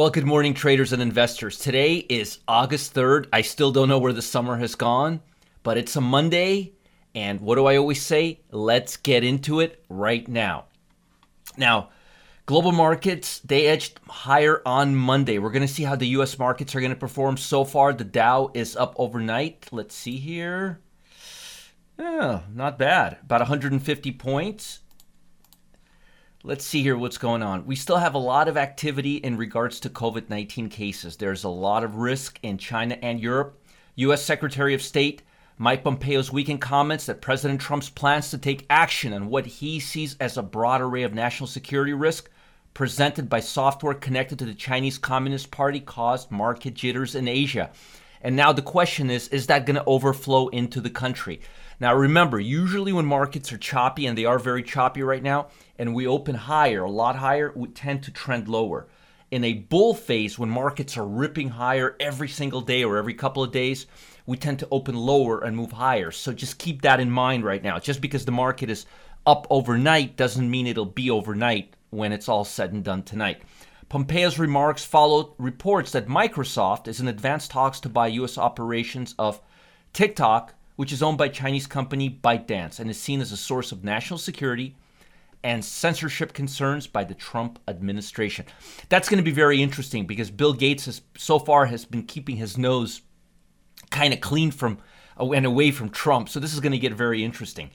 Well, good morning, traders and investors. Today is August 3rd. I still don't know where the summer has gone, but it's a Monday. And what do I always say? Let's get into it right now. Now, global markets, they edged higher on Monday. We're going to see how the US markets are going to perform. So far, the Dow is up overnight. Let's see here. Oh, not bad. About 150 points. Let's see here what's going on. We still have a lot of activity in regards to COVID 19 cases. There's a lot of risk in China and Europe. U.S. Secretary of State Mike Pompeo's weekend comments that President Trump's plans to take action on what he sees as a broad array of national security risk presented by software connected to the Chinese Communist Party caused market jitters in Asia. And now the question is is that going to overflow into the country? Now remember, usually when markets are choppy, and they are very choppy right now, and we open higher, a lot higher, we tend to trend lower. In a bull phase, when markets are ripping higher every single day or every couple of days, we tend to open lower and move higher. So just keep that in mind right now. Just because the market is up overnight doesn't mean it'll be overnight when it's all said and done tonight. Pompeo's remarks followed reports that Microsoft is in advanced talks to buy U.S. operations of TikTok, which is owned by Chinese company ByteDance and is seen as a source of national security and censorship concerns by the Trump administration. That's going to be very interesting because Bill Gates has so far has been keeping his nose kind of clean from and away from Trump. So this is going to get very interesting.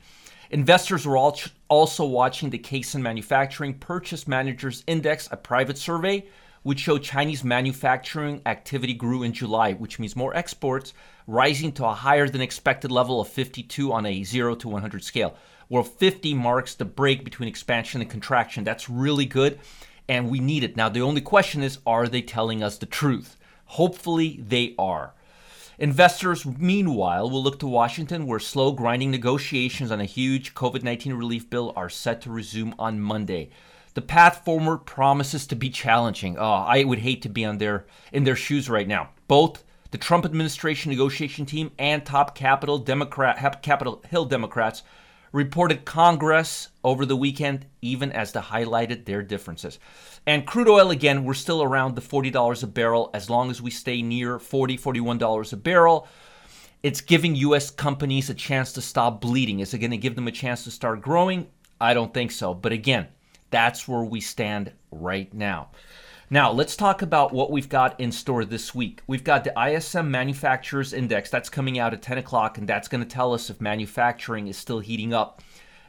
Investors were also watching the Caixin Manufacturing Purchase Managers Index, a private survey which showed Chinese manufacturing activity grew in July, which means more exports, rising to a higher than expected level of 52 on a 0 to 100 scale where 50 marks the break between expansion and contraction. That's really good, and we need it. Now, the only question is are they telling us the truth? Hopefully, they are. Investors, meanwhile, will look to Washington, where slow, grinding negotiations on a huge COVID 19 relief bill are set to resume on Monday. The path forward promises to be challenging. Oh, I would hate to be on their in their shoes right now. Both the Trump administration negotiation team and top Capitol Democrat Capitol Hill Democrats reported Congress over the weekend, even as they highlighted their differences. And crude oil, again, we're still around the $40 a barrel as long as we stay near $40, $41 a barrel. It's giving U.S. companies a chance to stop bleeding. Is it going to give them a chance to start growing? I don't think so. But again, that's where we stand right now. Now, let's talk about what we've got in store this week. We've got the ISM Manufacturers Index that's coming out at 10 o'clock, and that's going to tell us if manufacturing is still heating up.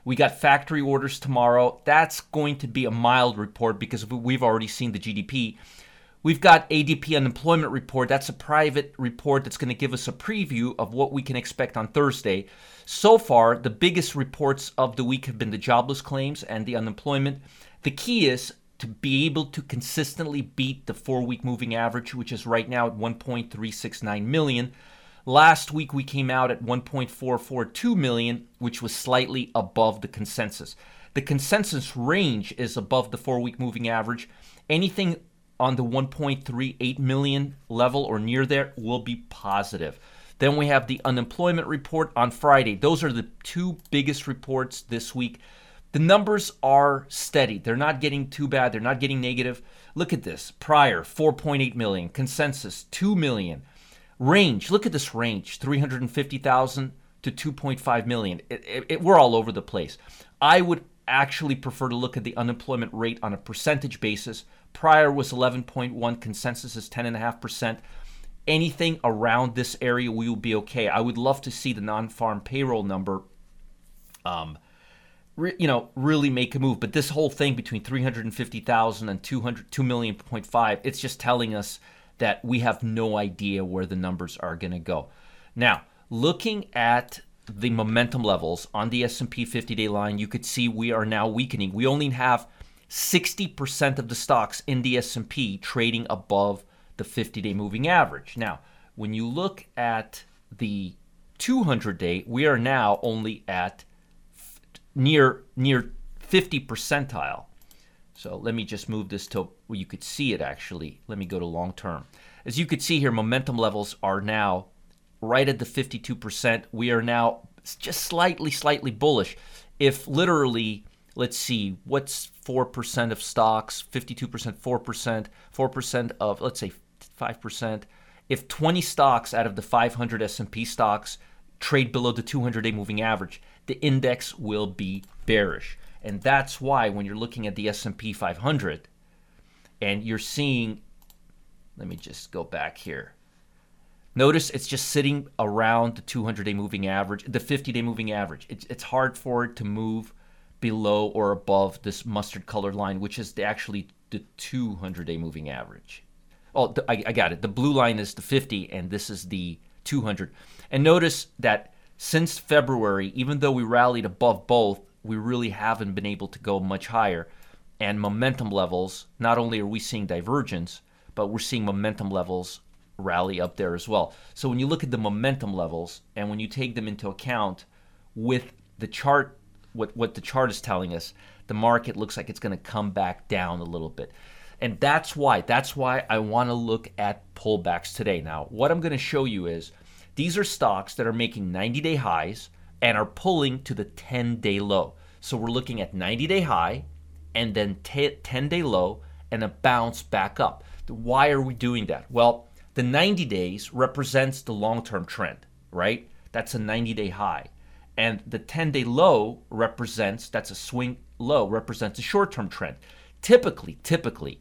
We got factory orders tomorrow. That's going to be a mild report because we've already seen the GDP. We've got ADP unemployment report. That's a private report that's going to give us a preview of what we can expect on Thursday. So far, the biggest reports of the week have been the jobless claims and the unemployment. The key is to be able to consistently beat the four week moving average, which is right now at 1.369 million. Last week we came out at 1.442 million, which was slightly above the consensus. The consensus range is above the four week moving average. Anything on the 1.38 million level or near there will be positive. Then we have the unemployment report on Friday. Those are the two biggest reports this week. The numbers are steady. They're not getting too bad. They're not getting negative. Look at this. Prior, 4.8 million. Consensus, 2 million. Range, look at this range 350,000 to 2.5 million. It, it, it, we're all over the place. I would actually prefer to look at the unemployment rate on a percentage basis. Prior was 11.1, consensus is 10.5%. Anything around this area, we will be okay. I would love to see the non farm payroll number um, re, you know, really make a move. But this whole thing between 350,000 and 200, 2 million point five, it's just telling us that we have no idea where the numbers are going to go. Now, looking at the momentum levels on the S&P 50-day line, you could see we are now weakening. We only have 60% of the stocks in the S&P trading above the 50 day moving average. Now, when you look at the 200 day, we are now only at near near 50 percentile. So let me just move this to where you could see it actually. Let me go to long term. As you could see here, momentum levels are now right at the 52%. We are now just slightly, slightly bullish. If literally, let's see, what's 4% of stocks, 52%, 4%, 4% of, let's say 5%. If 20 stocks out of the 500 S&P stocks trade below the 200-day moving average, the index will be bearish. And that's why when you're looking at the S&P 500 and you're seeing let me just go back here. Notice it's just sitting around the 200-day moving average, the 50-day moving average. It's, it's hard for it to move below or above this mustard colored line, which is the, actually the 200-day moving average. Oh, the, I, I got it. The blue line is the 50, and this is the 200. And notice that since February, even though we rallied above both, we really haven't been able to go much higher. And momentum levels, not only are we seeing divergence, but we're seeing momentum levels rally up there as well. So when you look at the momentum levels and when you take them into account with the chart, what, what the chart is telling us, the market looks like it's going to come back down a little bit. And that's why, that's why I want to look at pullbacks today. Now, what I'm going to show you is these are stocks that are making 90 day highs and are pulling to the 10 day low. So we're looking at 90 day high and then 10 day low and a bounce back up. Why are we doing that? Well, the 90 days represents the long term trend, right? That's a 90 day high. And the 10 day low represents, that's a swing low, represents a short term trend. Typically, typically,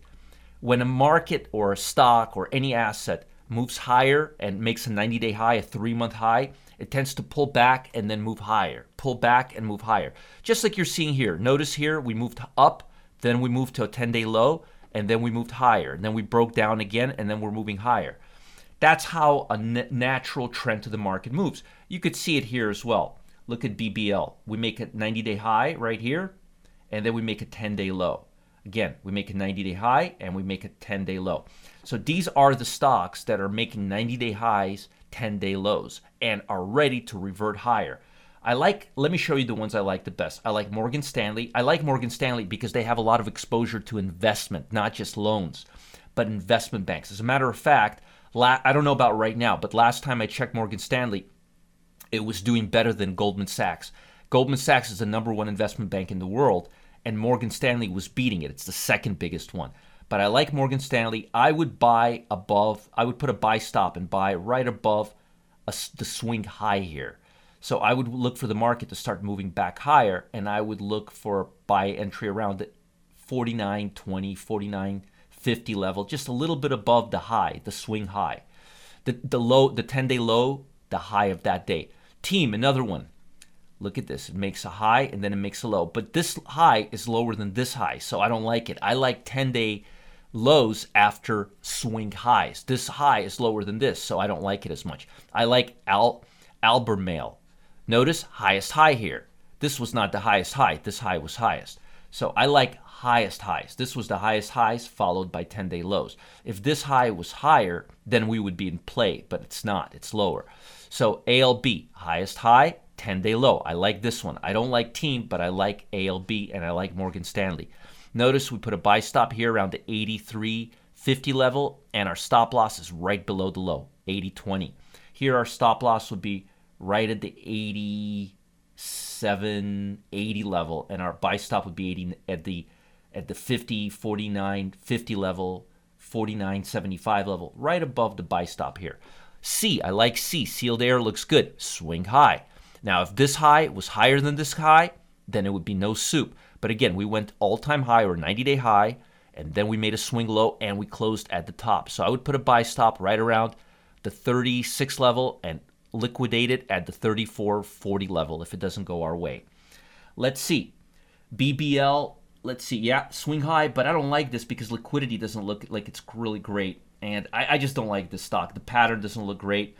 when a market or a stock or any asset moves higher and makes a 90 day high, a three month high, it tends to pull back and then move higher, pull back and move higher. Just like you're seeing here. Notice here we moved up, then we moved to a 10 day low, and then we moved higher, and then we broke down again, and then we're moving higher. That's how a natural trend to the market moves. You could see it here as well. Look at BBL. We make a 90 day high right here, and then we make a 10 day low. Again, we make a 90 day high and we make a 10 day low. So these are the stocks that are making 90 day highs, 10 day lows, and are ready to revert higher. I like, let me show you the ones I like the best. I like Morgan Stanley. I like Morgan Stanley because they have a lot of exposure to investment, not just loans, but investment banks. As a matter of fact, I don't know about right now, but last time I checked Morgan Stanley, it was doing better than Goldman Sachs. Goldman Sachs is the number one investment bank in the world, and Morgan Stanley was beating it. It's the second biggest one. But I like Morgan Stanley. I would buy above, I would put a buy stop and buy right above a, the swing high here. So I would look for the market to start moving back higher, and I would look for a buy entry around the 49.20, 49.50 level, just a little bit above the high, the swing high. The, the low, the 10 day low, the high of that day. Team, another one. Look at this. It makes a high and then it makes a low. But this high is lower than this high, so I don't like it. I like 10 day lows after swing highs. This high is lower than this, so I don't like it as much. I like Al Albemarle. Notice highest high here. This was not the highest high. This high was highest. So I like highest highs. This was the highest highs followed by 10 day lows. If this high was higher, then we would be in play, but it's not. It's lower. So ALB, highest high, 10 day low. I like this one. I don't like team, but I like ALB and I like Morgan Stanley. Notice we put a buy stop here around the 83.50 level, and our stop loss is right below the low, 80.20. Here our stop loss would be right at the 87, 80 level, and our buy stop would be 80 at the at the 50, 49, 50 level, 49, 75 level, right above the buy stop here. C, I like C. Sealed air looks good. Swing high. Now, if this high was higher than this high, then it would be no soup. But again, we went all time high or 90 day high, and then we made a swing low and we closed at the top. So I would put a buy stop right around the 36 level and liquidate it at the 34.40 level if it doesn't go our way. Let's see. BBL, let's see. Yeah, swing high, but I don't like this because liquidity doesn't look like it's really great. And I, I just don't like this stock. The pattern doesn't look great.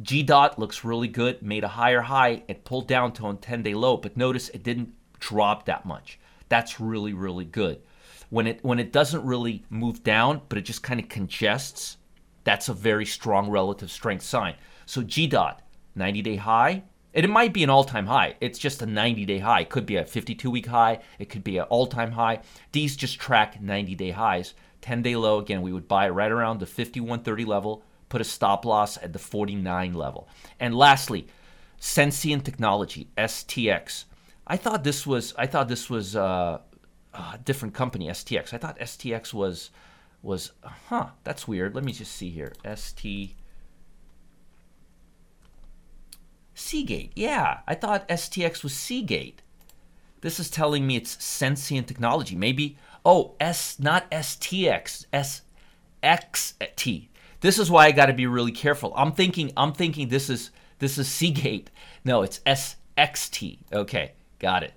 G dot looks really good, made a higher high, it pulled down to a 10 day low, but notice it didn't drop that much. That's really, really good. When it when it doesn't really move down, but it just kind of congests, That's a very strong relative strength sign. So G dot, 90 day high, and it might be an all time high. It's just a 90 day high. It could be a 52 week high, it could be an all time high. These just track 90 day highs. 10 day low, again, we would buy right around the 5130 level, put a stop loss at the 49 level. And lastly, Sensient Technology, STX. I thought this was I thought this was uh, a different company, STX. I thought STX was was huh, that's weird. Let me just see here. ST Seagate. Yeah, I thought STX was Seagate. This is telling me it's Sensient Technology. Maybe oh, S not STX, SXT. This is why I got to be really careful. I'm thinking I'm thinking this is this is Seagate. No, it's SXT. Okay, got it.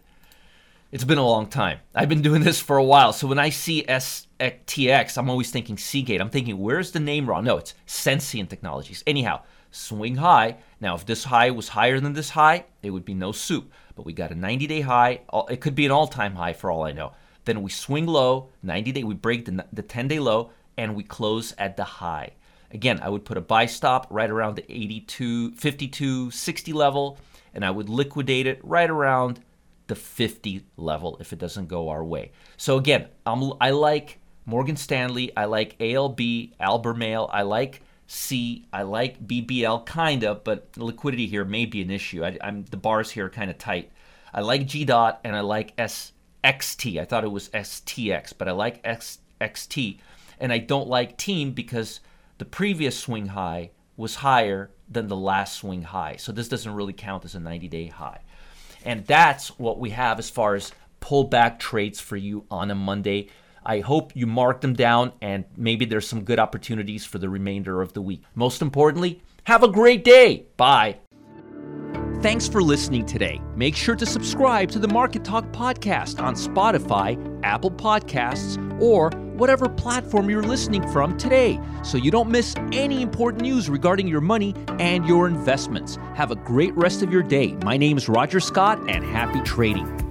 It's been a long time. I've been doing this for a while. So when I see STX, I'm always thinking Seagate. I'm thinking, where's the name wrong? No, it's Sensient Technologies. Anyhow, swing high. Now, if this high was higher than this high, it would be no soup. But we got a 90 day high. It could be an all time high for all I know. Then we swing low, 90 day, we break the, the 10 day low, and we close at the high. Again, I would put a buy stop right around the 82, 52, 60 level, and I would liquidate it right around the 50 level if it doesn't go our way. So again, I'm, I like Morgan Stanley, I like ALB, Albemarle, I like C, I like BBL kind of, but liquidity here may be an issue. I, am the bars here are kind of tight. I like G dot and I like SXT. I thought it was STX, but I like XT, and I don't like Team because the previous swing high was higher than the last swing high. So this doesn't really count as a 90 day high. And that's what we have as far as pullback trades for you on a Monday. I hope you mark them down and maybe there's some good opportunities for the remainder of the week. Most importantly, have a great day. Bye. Thanks for listening today. Make sure to subscribe to the Market Talk podcast on Spotify, Apple Podcasts, or whatever platform you're listening from today so you don't miss any important news regarding your money and your investments. Have a great rest of your day. My name is Roger Scott and happy trading.